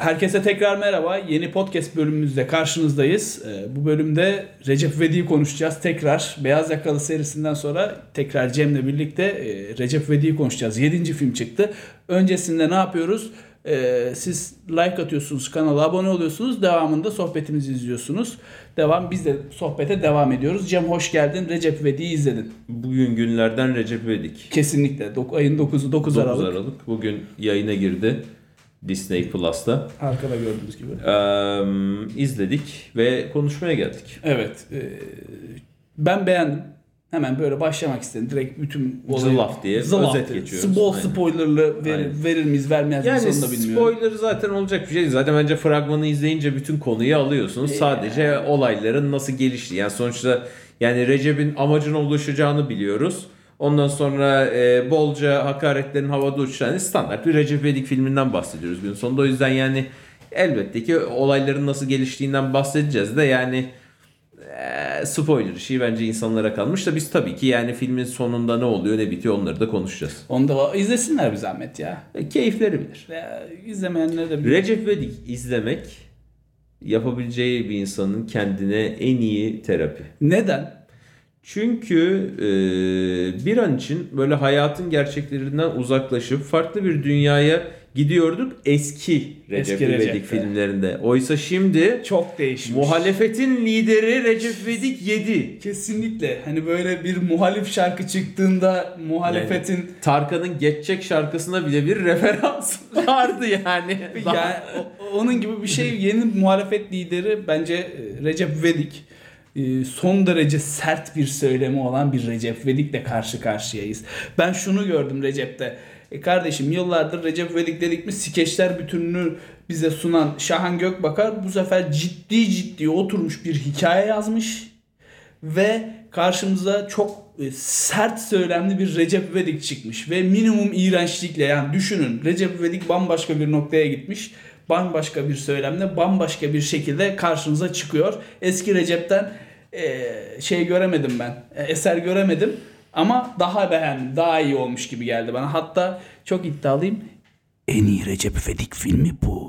Herkese tekrar merhaba. Yeni podcast bölümümüzde karşınızdayız. Ee, bu bölümde Recep İvedik'i konuşacağız. Tekrar Beyaz Yakalı serisinden sonra tekrar Cem'le birlikte e, Recep İvedik'i konuşacağız. 7. film çıktı. Öncesinde ne yapıyoruz? Ee, siz like atıyorsunuz, kanala abone oluyorsunuz. Devamında sohbetimizi izliyorsunuz. Devam biz de sohbete devam ediyoruz. Cem hoş geldin. Recep İvedik'i izledin. Bugün günlerden Recep İvedik. Kesinlikle. Dok- ayın 9'u 9 9 Aralık. Aralık. Bugün yayına girdi. Disney Plus'ta. Arkada gördüğünüz gibi. Ee, izledik ve konuşmaya geldik. Evet. e, ben beğendim. Hemen böyle başlamak istedim. Direkt bütün Zılaf diye Zılaf özet diye. geçiyoruz. Bol Aynen. spoilerlı verir, Aynen. verir miyiz vermez miyiz Yani onu da bilmiyorum. spoiler zaten olacak bir şey değil. Zaten bence fragmanı izleyince bütün konuyu alıyorsunuz. Ee, Sadece olayların nasıl gelişti. Yani sonuçta yani Recep'in amacına ulaşacağını biliyoruz. Ondan sonra e, bolca hakaretlerin havada uçuşan standart bir Recep İvedik filminden bahsediyoruz gün sonunda. O yüzden yani elbette ki olayların nasıl geliştiğinden bahsedeceğiz de yani e, spoiler işi bence insanlara kalmış da biz tabii ki yani filmin sonunda ne oluyor ne bitiyor onları da konuşacağız. Onu da izlesinler bir zahmet ya. E, keyifleri bilir. ya izlemeyenler de bilir. Recep İvedik izlemek yapabileceği bir insanın kendine en iyi terapi. Neden? Çünkü e, bir an için böyle hayatın gerçeklerinden uzaklaşıp farklı bir dünyaya gidiyorduk eski Recep Eski İvedik filmlerinde. Oysa şimdi Çok değişmiş. muhalefetin lideri Recep İvedik 7. Kesinlikle. Hani böyle bir muhalif şarkı çıktığında muhalefetin Tarkan'ın Geçecek şarkısına bile bir referans vardı yani. yani o- onun gibi bir şey yeni muhalefet lideri bence e, Recep İvedik. E, Son derece sert bir söylemi olan bir Recep İvedik'le karşı karşıyayız. Ben şunu gördüm Recep'te. E kardeşim yıllardır Recep İvedik dedik mi skeçler bütününü bize sunan Şahan Gökbakar bu sefer ciddi ciddi oturmuş bir hikaye yazmış ve karşımıza çok e, sert söylemli bir Recep İvedik çıkmış ve minimum iğrençlikle yani düşünün Recep İvedik bambaşka bir noktaya gitmiş. Bambaşka bir söylemle bambaşka bir şekilde karşınıza çıkıyor. Eski Recep'ten e, şey göremedim ben. e, eser göremedim ama daha beğendim. Daha iyi olmuş gibi geldi bana. Hatta çok iddialıyım. En iyi Recep İvedik filmi bu.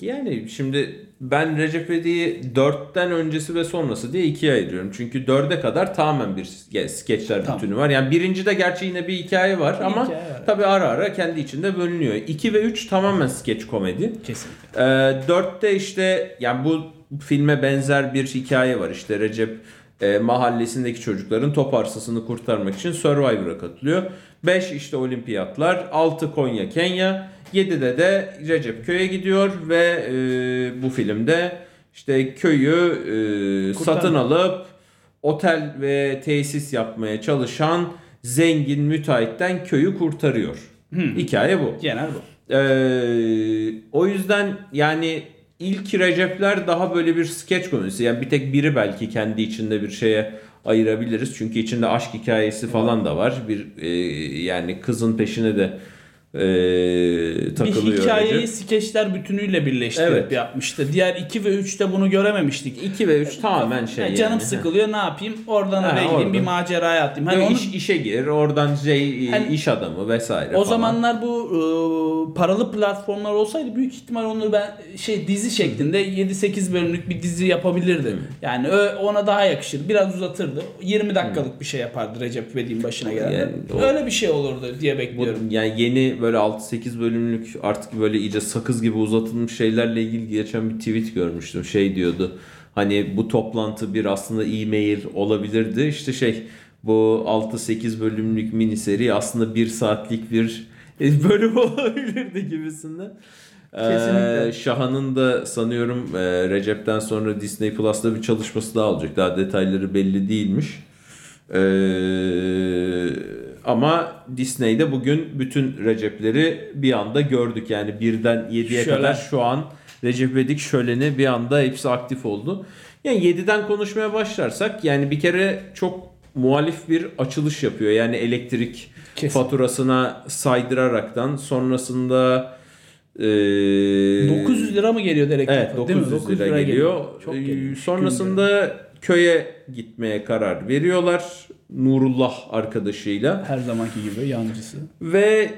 Yani şimdi ben Recep İvedik'i 4'ten öncesi ve sonrası diye ikiye ayırıyorum. Çünkü 4'e kadar tamamen bir ske- skeçler Tamam. bütünü var. Yani birincide gerçi yine bir hikaye var ama hikaye var. tabii ara ara kendi içinde bölünüyor. 2 ve 3 tamamen skeç komedi. Kesinlikle. Ee, 4'te işte yani bu filme benzer bir hikaye var. İşte Recep e, mahallesindeki çocukların top arsasını kurtarmak için Survivor'a katılıyor. 5 işte olimpiyatlar, 6 Konya, Kenya, 7'de de Recep köye gidiyor ve e, bu filmde işte köyü e, satın alıp otel ve tesis yapmaya çalışan zengin müteahhitten köyü kurtarıyor. Hikaye bu. Genel bu. Ee, o yüzden yani ilk Recepler daha böyle bir skeç konusu. Yani bir tek biri belki kendi içinde bir şeye ayırabiliriz. Çünkü içinde aşk hikayesi falan da var. Bir e, yani kızın peşine de e, bir takılıyor. hikayeyi Recep. skeçler bütünüyle birleştirip Evet. yapmıştı. Diğer 2 ve 3'te bunu görememiştik. 2 ve 3 tamamen şey Ya yani. canım sıkılıyor ne yapayım? Oradan Ha, oraya gideyim bir maceraya atlayayım. Hani onu- iş, işe girer oradan şey Hani- iş adamı vesaire o falan. zamanlar bu e, paralı platformlar olsaydı büyük ihtimal onları ben şey dizi şeklinde 7-8 bölümlük bir dizi yapabilirdi. Yani ö- ona daha yakışır. Biraz uzatırdı. 20 dakikalık bir şey yapardı Recep İvedik'in başına gelen. Yani o- Öyle bir şey olurdu diye Bu, bekliyorum. yani yeni böyle 6-8 bölümlük artık böyle iyice sakız gibi uzatılmış şeylerle ilgili geçen bir tweet görmüştüm. Şey diyordu hani bu toplantı bir aslında e-mail olabilirdi. İşte şey bu 6-8 bölümlük mini seri aslında bir saatlik bir bölüm olabilirdi gibisinden. Kesinlikle. Ee, Şahan'ın da sanıyorum e, Recep'ten sonra Disney Plus'ta bir çalışması daha olacak. Daha detayları belli değilmiş. Ee, ama Disney'de bugün bütün Recep'leri bir anda gördük. Yani birden 7'ye Şölen. kadar şu an Recep İvedik şöleni bir anda hepsi aktif oldu. Yani 7'den konuşmaya başlarsak yani bir kere çok muhalif bir açılış yapıyor. Yani elektrik Kesin. faturasına saydıraraktan sonrasında e, 900 lira mı geliyor direkt? Evet Değil mi? 900 lira, geliyor. Çok Ee, geliyor. Sonrasında köye gitmeye karar veriyorlar. Nurullah arkadaşıyla. her zamanki gibi yancısı. Ve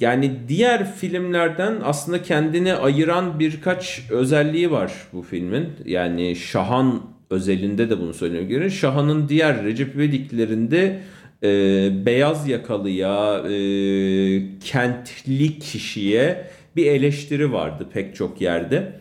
yani diğer filmlerden aslında kendini ayıran birkaç özelliği var bu filmin. Yani Şahan özelinde de bunu söylüyor göre. Şahan'ın diğer Recep İvedik'lerinde e, beyaz yakalıya, e, kentli kişiye bir eleştiri vardı pek çok yerde.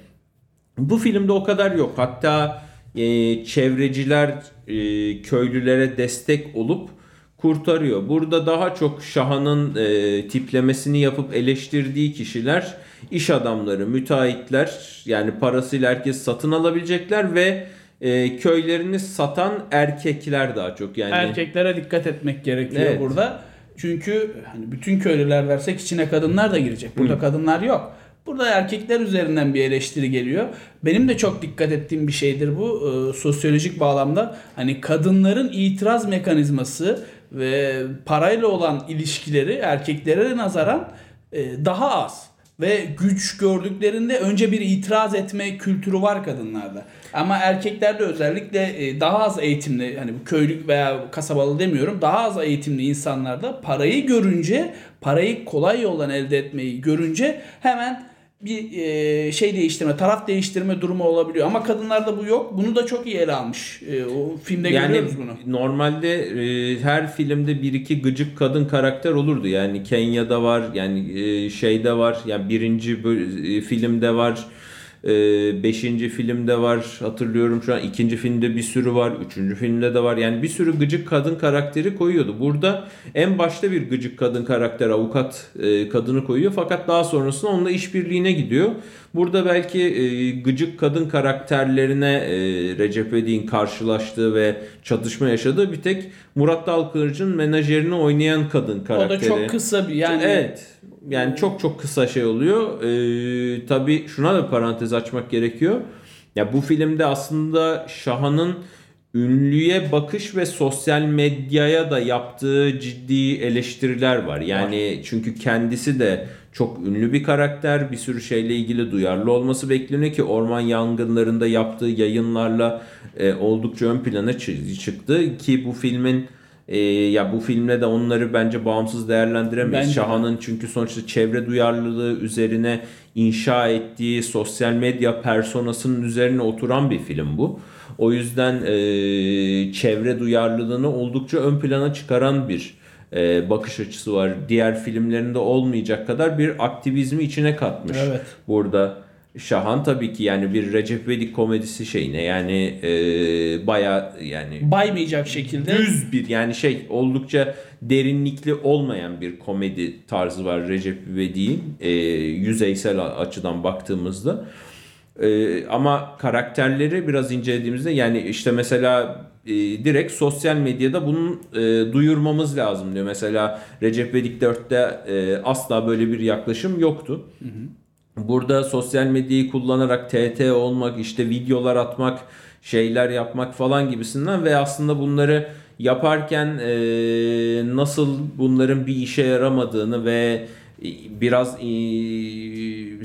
Bu filmde o kadar yok. Hatta e, çevreciler e, köylülere destek olup kurtarıyor. Burada daha çok Şahan'ın e, tiplemesini yapıp eleştirdiği kişiler iş adamları, müteahhitler yani parasıyla herkes satın alabilecekler ve e, köylerini satan erkekler daha çok yani. Erkeklere dikkat etmek gerekiyor Evet. burada. Çünkü hani bütün köylüler versek içine kadınlar da girecek. Burada kadınlar yok. Burada erkekler üzerinden bir eleştiri geliyor. Benim de çok dikkat ettiğim bir şeydir bu e, sosyolojik bağlamda. Hani kadınların itiraz mekanizması ve parayla olan ilişkileri erkeklere nazaran e, daha az ve güç gördüklerinde önce bir itiraz etme kültürü var kadınlarda. Ama erkeklerde özellikle e, daha az eğitimli hani köylük veya kasabalı demiyorum daha az eğitimli insanlarda parayı görünce parayı kolay yoldan elde etmeyi görünce hemen bir e, şey değiştirme, taraf değiştirme durumu olabiliyor. Ama kadınlarda bu yok. Bunu da çok iyi ele almış. E, o filmde Yani görüyoruz bunu. normalde e, her filmde bir iki gıcık kadın karakter olurdu. Yani Kenya'da var, yani e, şeyde var, yani birinci filmde var, e, beşinci filmde var. Hatırlıyorum şu an ikinci filmde bir sürü var, üçüncü filmde de var. Yani bir sürü gıcık kadın karakteri koyuyordu. Burada en başta bir gıcık kadın karakter, avukat e, kadını koyuyor. Fakat daha sonrasında onunla işbirliğine gidiyor. Burada belki e, gıcık kadın karakterlerine e, Recep İvedik'in karşılaştığı ve çatışma yaşadığı bir tek Murat Dalkılıç'ın menajerini oynayan kadın O karakteri. da çok kısa bir yani Evet. Yani çok çok kısa şey oluyor. Ee, tabii şuna da parantez açmak gerekiyor. Ya bu filmde aslında Şahan'ın ünlüye bakış ve sosyal medyaya da yaptığı ciddi eleştiriler var. Yani çünkü kendisi de çok ünlü bir karakter. Bir sürü şeyle ilgili duyarlı olması bekleniyor ki orman yangınlarında yaptığı yayınlarla e, oldukça ön plana çı- çıktı ki bu filmin e, ya bu filmle de onları bence bağımsız değerlendiremeyiz. Bence. Şahan'ın çünkü sonuçta çevre duyarlılığı üzerine inşa ettiği sosyal medya personasının üzerine oturan bir film bu. O yüzden e, çevre duyarlılığını oldukça ön plana çıkaran bir e, bakış açısı var. Diğer filmlerinde olmayacak kadar bir aktivizmi içine katmış. Evet. Burada Şahan tabii ki yani bir Recep İvedik komedisi şeyine yani e, baya yani baymayacak şekilde düz bir yani şey oldukça derinlikli olmayan bir komedi tarzı var Recep İvedik'in e, yüzeysel açıdan baktığımızda. E, ama karakterleri biraz incelediğimizde yani işte mesela e, direkt sosyal medyada bunun e, duyurmamız lazım diyor. Mesela Recep İvedik 4'te e, asla böyle bir yaklaşım yoktu. Burada sosyal medyayı kullanarak TT olmak, işte videolar atmak, şeyler yapmak falan gibisinden ve aslında bunları yaparken e, nasıl bunların bir işe yaramadığını ve e, biraz e,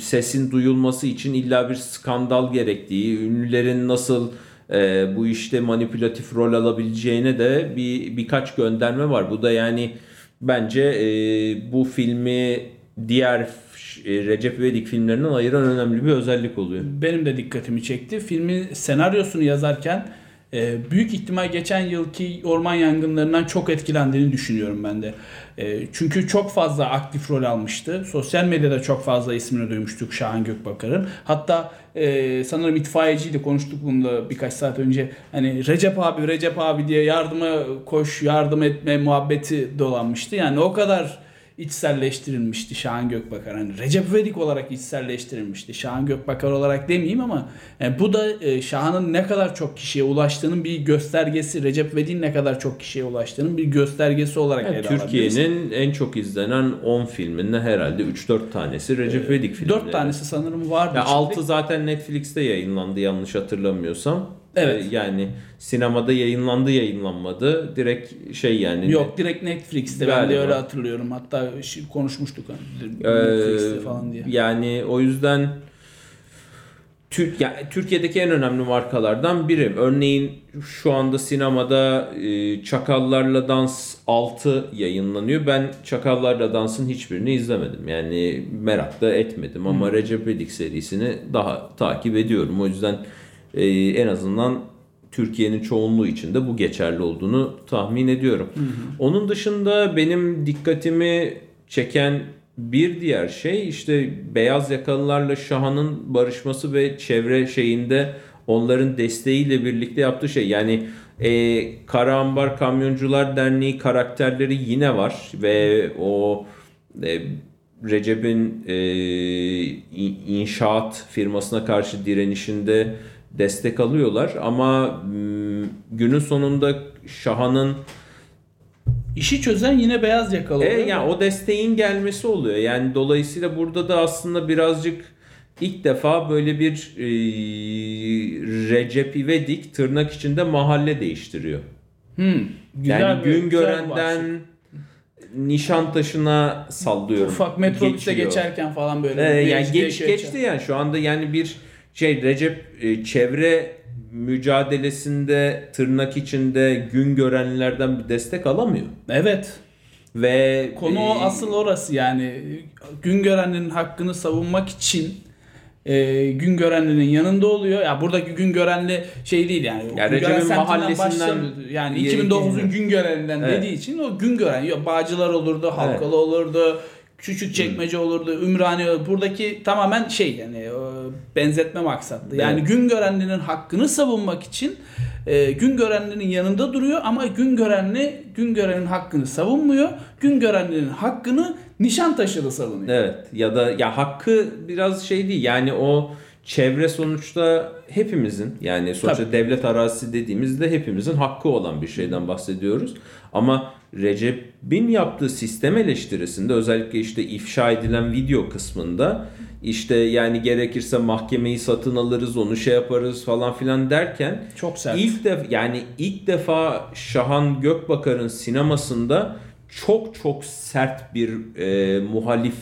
sesin duyulması için illa bir skandal gerektiği, ünlülerin nasıl e, bu işte manipülatif rol alabileceğine de bir birkaç gönderme var. Bu da yani bence e, bu filmi diğer e, Recep İvedik filmlerinden ayıran önemli bir özellik oluyor. benim de dikkatimi çekti. Filmin senaryosunu yazarken e, büyük ihtimal geçen yılki orman yangınlarından çok etkilendiğini düşünüyorum ben de. E, çünkü çok fazla aktif rol almıştı. Sosyal medyada çok fazla ismini duymuştuk Şahan Gökbakar'ın. Hatta e, sanırım itfaiyeciyle konuştuk bunu da birkaç saat önce. Hani Recep abi Recep abi diye yardıma koş yardım etme muhabbeti dolanmıştı. Yani o kadar içselleştirilmişti Şahan Gökbakar. Hani Recep İvedik olarak içselleştirilmişti. Şahan Gökbakar olarak demeyeyim ama yani bu da e, Şahan'ın ne kadar çok kişiye ulaştığının bir göstergesi. Recep İvedik'in ne kadar çok kişiye ulaştığının bir göstergesi olarak Yani ele. Türkiye'nin en çok izlenen 10 filminden herhalde 3-4 tanesi Recep İvedik filmleri. 4 tanesi sanırım vardı. Ya içinde. 6 zaten Netflix'te yayınlandı yanlış hatırlamıyorsam. Evet. Ee, yani sinemada yayınlandı yayınlanmadı. Direkt şey yani. Yok direkt Netflix'te ben de öyle hatırlıyorum. Hatta konuşmuştuk hani Ee, Netflix'te falan diye. Yani o yüzden Türk yani Türkiye'deki en önemli markalardan biri. Örneğin şu anda sinemada e, Çakallarla Dans 6 yayınlanıyor. Ben Çakallarla Dans'ın hiçbirini izlemedim. Yani merak da etmedim ama hmm. Recep İvedik serisini daha takip ediyorum. O yüzden e, en azından Türkiye'nin çoğunluğu için de bu geçerli olduğunu tahmin ediyorum. Hı Onun dışında benim dikkatimi çeken bir diğer şey işte beyaz yakalılarla Şahan'ın barışması ve çevre şeyinde onların desteğiyle birlikte yaptığı şey. Yani e, Karaambar Kamyoncular Derneği karakterleri yine var ve o e, Recep'in e, inşaat firmasına karşı direnişinde destek alıyorlar ama günün sonunda Şahan'ın İşi çözen yine beyaz yakalı. E, yani o desteğin gelmesi oluyor. Yani dolayısıyla burada da aslında birazcık ilk defa böyle bir e, Recep İvedik tırnak içinde mahalle değiştiriyor. Hmm, güzel yani bir, gün görenden Nişantaşı'na sallıyorum. Ufak metrobüste geçerken falan böyle. Ee, yani geç, geçti yani şu anda yani bir şey Recep e, çevre mücadelesinde tırnak içinde gün görenlerden bir destek alamıyor. Evet. Ve konu e, asıl orası yani gün görenlerin hakkını savunmak için e, gün görenlerin yanında oluyor. Ya buradaki gün görenli şey değil yani. Ya Recep'in mahallesinden yani 2009'un gün görenlinden evet. dediği için o gün gören yok Bağcılar olurdu, Halkalı evet. olurdu. Küçük çekmece hmm. olurdu, Ümraniye olurdu. Buradaki tamamen şey yani benzetme maksatlı. Yani evet. gün görenlerin hakkını savunmak için e, gün görenlerin yanında duruyor ama gün görenli gün görenin hakkını savunmuyor. Gün görenlerin hakkını nişan taşılı savunuyor. Evet ya da ya hakkı biraz şey değil yani o çevre sonuçta hepimizin yani sonuçta Tabii. devlet arazisi dediğimizde hepimizin hakkı olan bir şeyden bahsediyoruz. Ama Recep'in yaptığı sistem eleştirisinde özellikle işte ifşa edilen video kısmında işte yani gerekirse mahkemeyi satın alırız onu şey yaparız falan filan derken çok sert. İlk defa yani ilk defa Şahan Gökbakar'ın sinemasında çok çok sert bir e, muhalif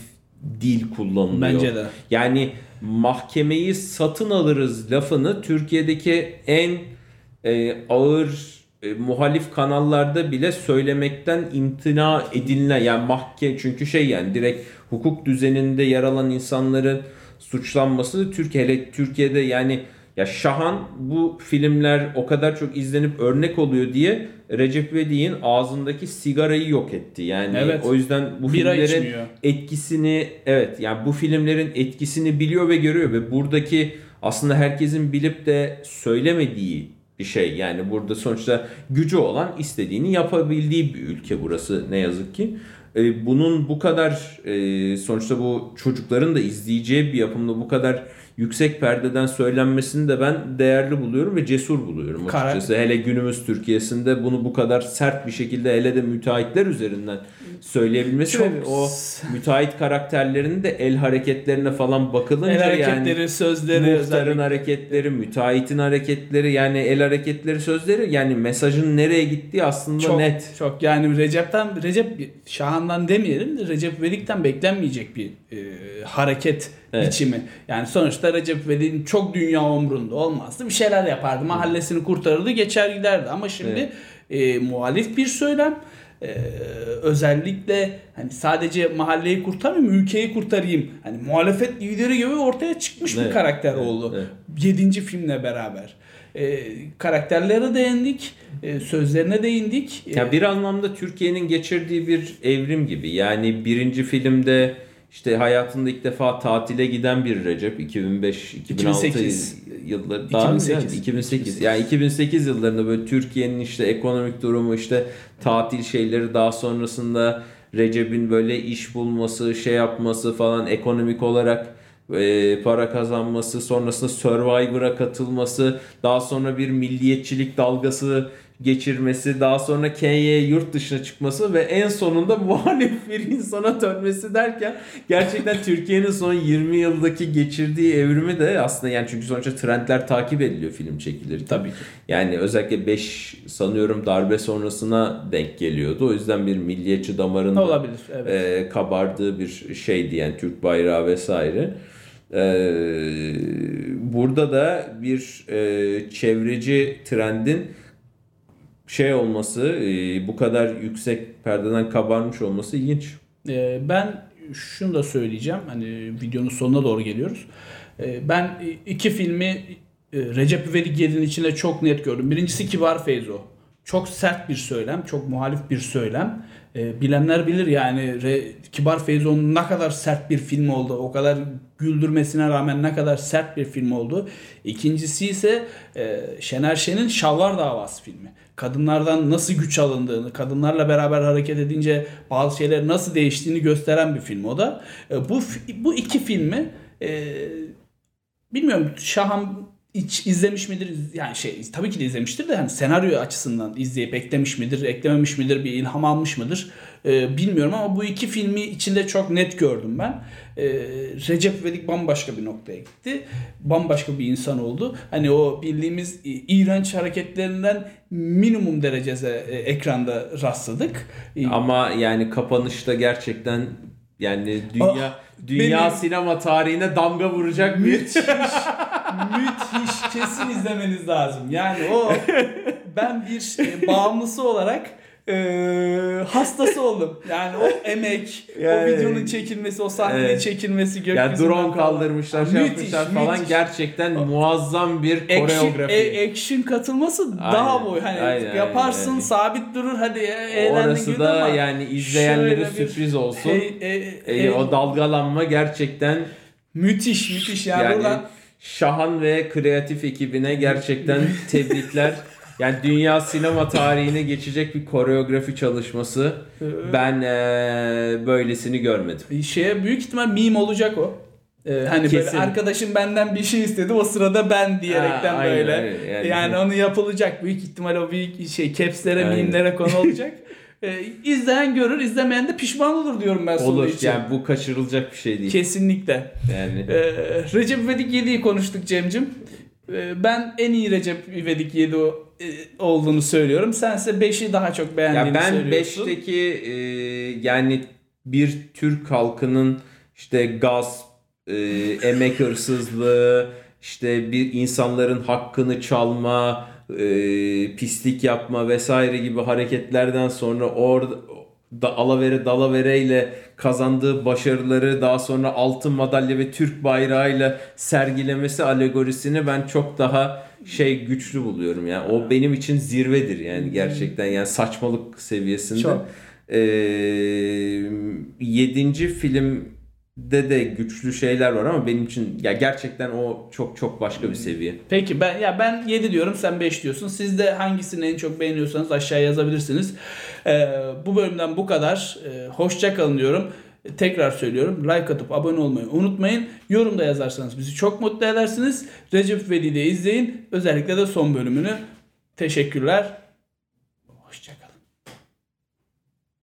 dil kullanılıyor. Bence de. Yani mahkemeyi satın alırız lafını Türkiye'deki en e, ağır e, muhalif kanallarda bile söylemekten imtina edilen yani mahkeme çünkü şey yani direkt hukuk düzeninde yer alan insanların suçlanması Türkiye Türkiye'de yani ya Şahan bu filmler o kadar çok izlenip örnek oluyor diye Recep İvedik'in ağzındaki sigarayı yok etti. Yani evet. o yüzden bu Bira filmlerin içmiyor. etkisini evet yani bu filmlerin etkisini biliyor ve görüyor ve buradaki aslında herkesin bilip de söylemediği bir şey. Yani burada sonuçta gücü olan istediğini yapabildiği bir ülke burası ne yazık ki. E, bunun bu kadar e, sonuçta bu çocukların da izleyeceği bir yapımda bu kadar yüksek perdeden söylenmesini de ben değerli buluyorum ve cesur buluyorum açıkçası. Hele günümüz Türkiye'sinde bunu bu kadar sert bir şekilde hele de müteahhitler üzerinden söyleyebilmesi Çok... ve o müteahhit karakterlerinin de el hareketlerine falan bakılınca el hareketleri, yani sözleri, muhtarın hareketleri, müteahhitin hareketleri yani el hareketleri, sözleri yani mesajın nereye gittiği aslında çok, net. Çok yani Recep'ten Recep Şahan'dan demeyelim de Recep Vedik'ten beklenmeyecek bir e, hareket evet. biçimi. Yani sonuçta Recep İvedik'in çok dünya umrunda olmazdı. Bir şeyler yapardı. Mahallesini kurtarırdı, geçer giderdi. Ama şimdi evet. e, muhalif bir söylem. Ee, özellikle hani sadece mahalleyi kurtarmayayım, ülkeyi kurtarayım. Hani muhalefet lideri gibi ortaya çıkmış evet, bir karakter evet, oldu. Evet. Yedinci filmle beraber. Ee, karakterlere değindik, e, sözlerine değindik. Ya bir anlamda Türkiye'nin geçirdiği bir evrim gibi. Yani birinci filmde işte hayatında ilk defa tatile giden bir Recep 2005 2006 2008 yılları 2008 yani 2008 yani 2008 yıllarında böyle Türkiye'nin işte ekonomik durumu işte tatil şeyleri daha sonrasında Recep'in böyle iş bulması, şey yapması falan ekonomik olarak e, para kazanması, sonrasında Survivor'a katılması, daha sonra bir milliyetçilik dalgası geçirmesi, daha sonra Kenya'ya yurt dışına çıkması ve en sonunda muhalif bir insana dönmesi derken gerçekten Türkiye'nin son 20 yıldaki geçirdiği evrimi de aslında yani çünkü sonuçta trendler takip ediliyor film çekilirken. Tabii ki. Yani özellikle 5 sanıyorum darbe sonrasına denk geliyordu. O yüzden bir milliyetçi damarın olabilir evet. e, kabardığı bir şeydi yani Türk bayrağı vesaire. Ee, burada da bir e, çevreci trendin şey olması, e, bu kadar yüksek perdeden kabarmış olması ilginç. Ee, ben şunu da söyleyeceğim. Hani videonun sonuna doğru geliyoruz. Ee, ben iki filmi e, Recep İvedik 7'nin içinde çok net gördüm. Birincisi Kibar Feyzo. Çok sert bir söylem, çok muhalif bir söylem. Bilenler bilir yani Kibar Feyzo'nun ne kadar sert bir film oldu, o kadar güldürmesine rağmen ne kadar sert bir film oldu. İkincisi ise e, Şener Şen'in Şalvar Davası filmi. Kadınlardan nasıl güç alındığını, kadınlarla beraber hareket edince bazı şeyler nasıl değiştiğini gösteren bir film o da. E, bu bu iki filmi e, bilmiyorum Şahan hiç izlemiş midir? Yani şey tabii ki de izlemiştir de hani senaryo açısından izleyip eklemiş midir, eklememiş midir, bir ilham almış mıdır? Ee, bilmiyorum ama bu iki filmi içinde çok net gördüm ben. Ee, Recep İvedik bambaşka bir noktaya gitti. Bambaşka bir insan oldu. Hani o bildiğimiz e, iğrenç hareketlerinden minimum derecede e, ekranda rastladık. E, Ama yani kapanışta gerçekten yani dünya dünya benim- sinema tarihine damga vuracak bir müthiş, müthiş kesin izlemeniz lazım. Yani o ben bir e, bağımlısı olarak e, hastası oldum. Yani o emek, Yani- o videonun çekilmesi, o sahnenin Evet. çekilmesi, gökyüzünden drone falan. kaldırmışlar, şey Müthiş, yapmışlar falan müthiş. gerçekten muazzam bir Action, koreografi. e, action katılması daha Aynen, boy. Hani aynen, yaparsın, aynen. sabit durur hadi e, eğlendin Orası da ama yani izleyenlere sürpriz olsun. hey- e- E, e- o dalgalanma gerçekten müthiş müthiş yani, yani buradan Şahan ve kreatif ekibine gerçekten tebrikler. Yani dünya sinema tarihine geçecek bir koreografi çalışması. Ben eee, böylesini görmedim. şeye büyük ihtimal meme olacak o. Ee, hani Kesin. böyle arkadaşım benden bir şey istedi o sırada ben diyerekten Ha, böyle. aynen. Yani, Yani- onu yapılacak büyük ihtimal o büyük şey capslere meme'lere konu olacak. ee, izleyen görür izlemeyen de pişman olur diyorum ben sonu Olur için. yani bu kaçırılacak bir şey değil. Kesinlikle. Yani Ee, Recep İvedik 7'yi konuştuk Cem'cim. Ee, ben en iyi Recep İvedik 7 o- e, olduğunu söylüyorum. Sense 5'i daha çok beğendiğini ya ben söylüyorsun. 5'teki eee, yani bir Türk halkının işte gasp, eee, emek hırsızlığı, işte bir insanların hakkını çalma, eee, pislik yapma vesaire gibi hareketlerden sonra orada da alavere dalavereyle kazandığı başarıları daha sonra altın madalya ve Türk bayrağıyla sergilemesi alegorisini ben çok daha şey güçlü buluyorum yani o benim için zirvedir yani gerçekten yani saçmalık seviyesinde. Çok. Ee, yedinci filmde de güçlü şeyler var ama benim için ya gerçekten o çok çok başka bir seviye. Peki ben ya ben 7 diyorum sen 5 diyorsun. Siz de hangisini en çok beğeniyorsanız aşağıya yazabilirsiniz. Ee, bu bölümden bu kadar. Ee, hoşça kalın diyorum. Tekrar söylüyorum. Like atıp abone olmayı unutmayın. Yorumda yazarsanız bizi çok mutlu edersiniz. Recep İvedik'i de izleyin. Özellikle de son bölümünü. Teşekkürler.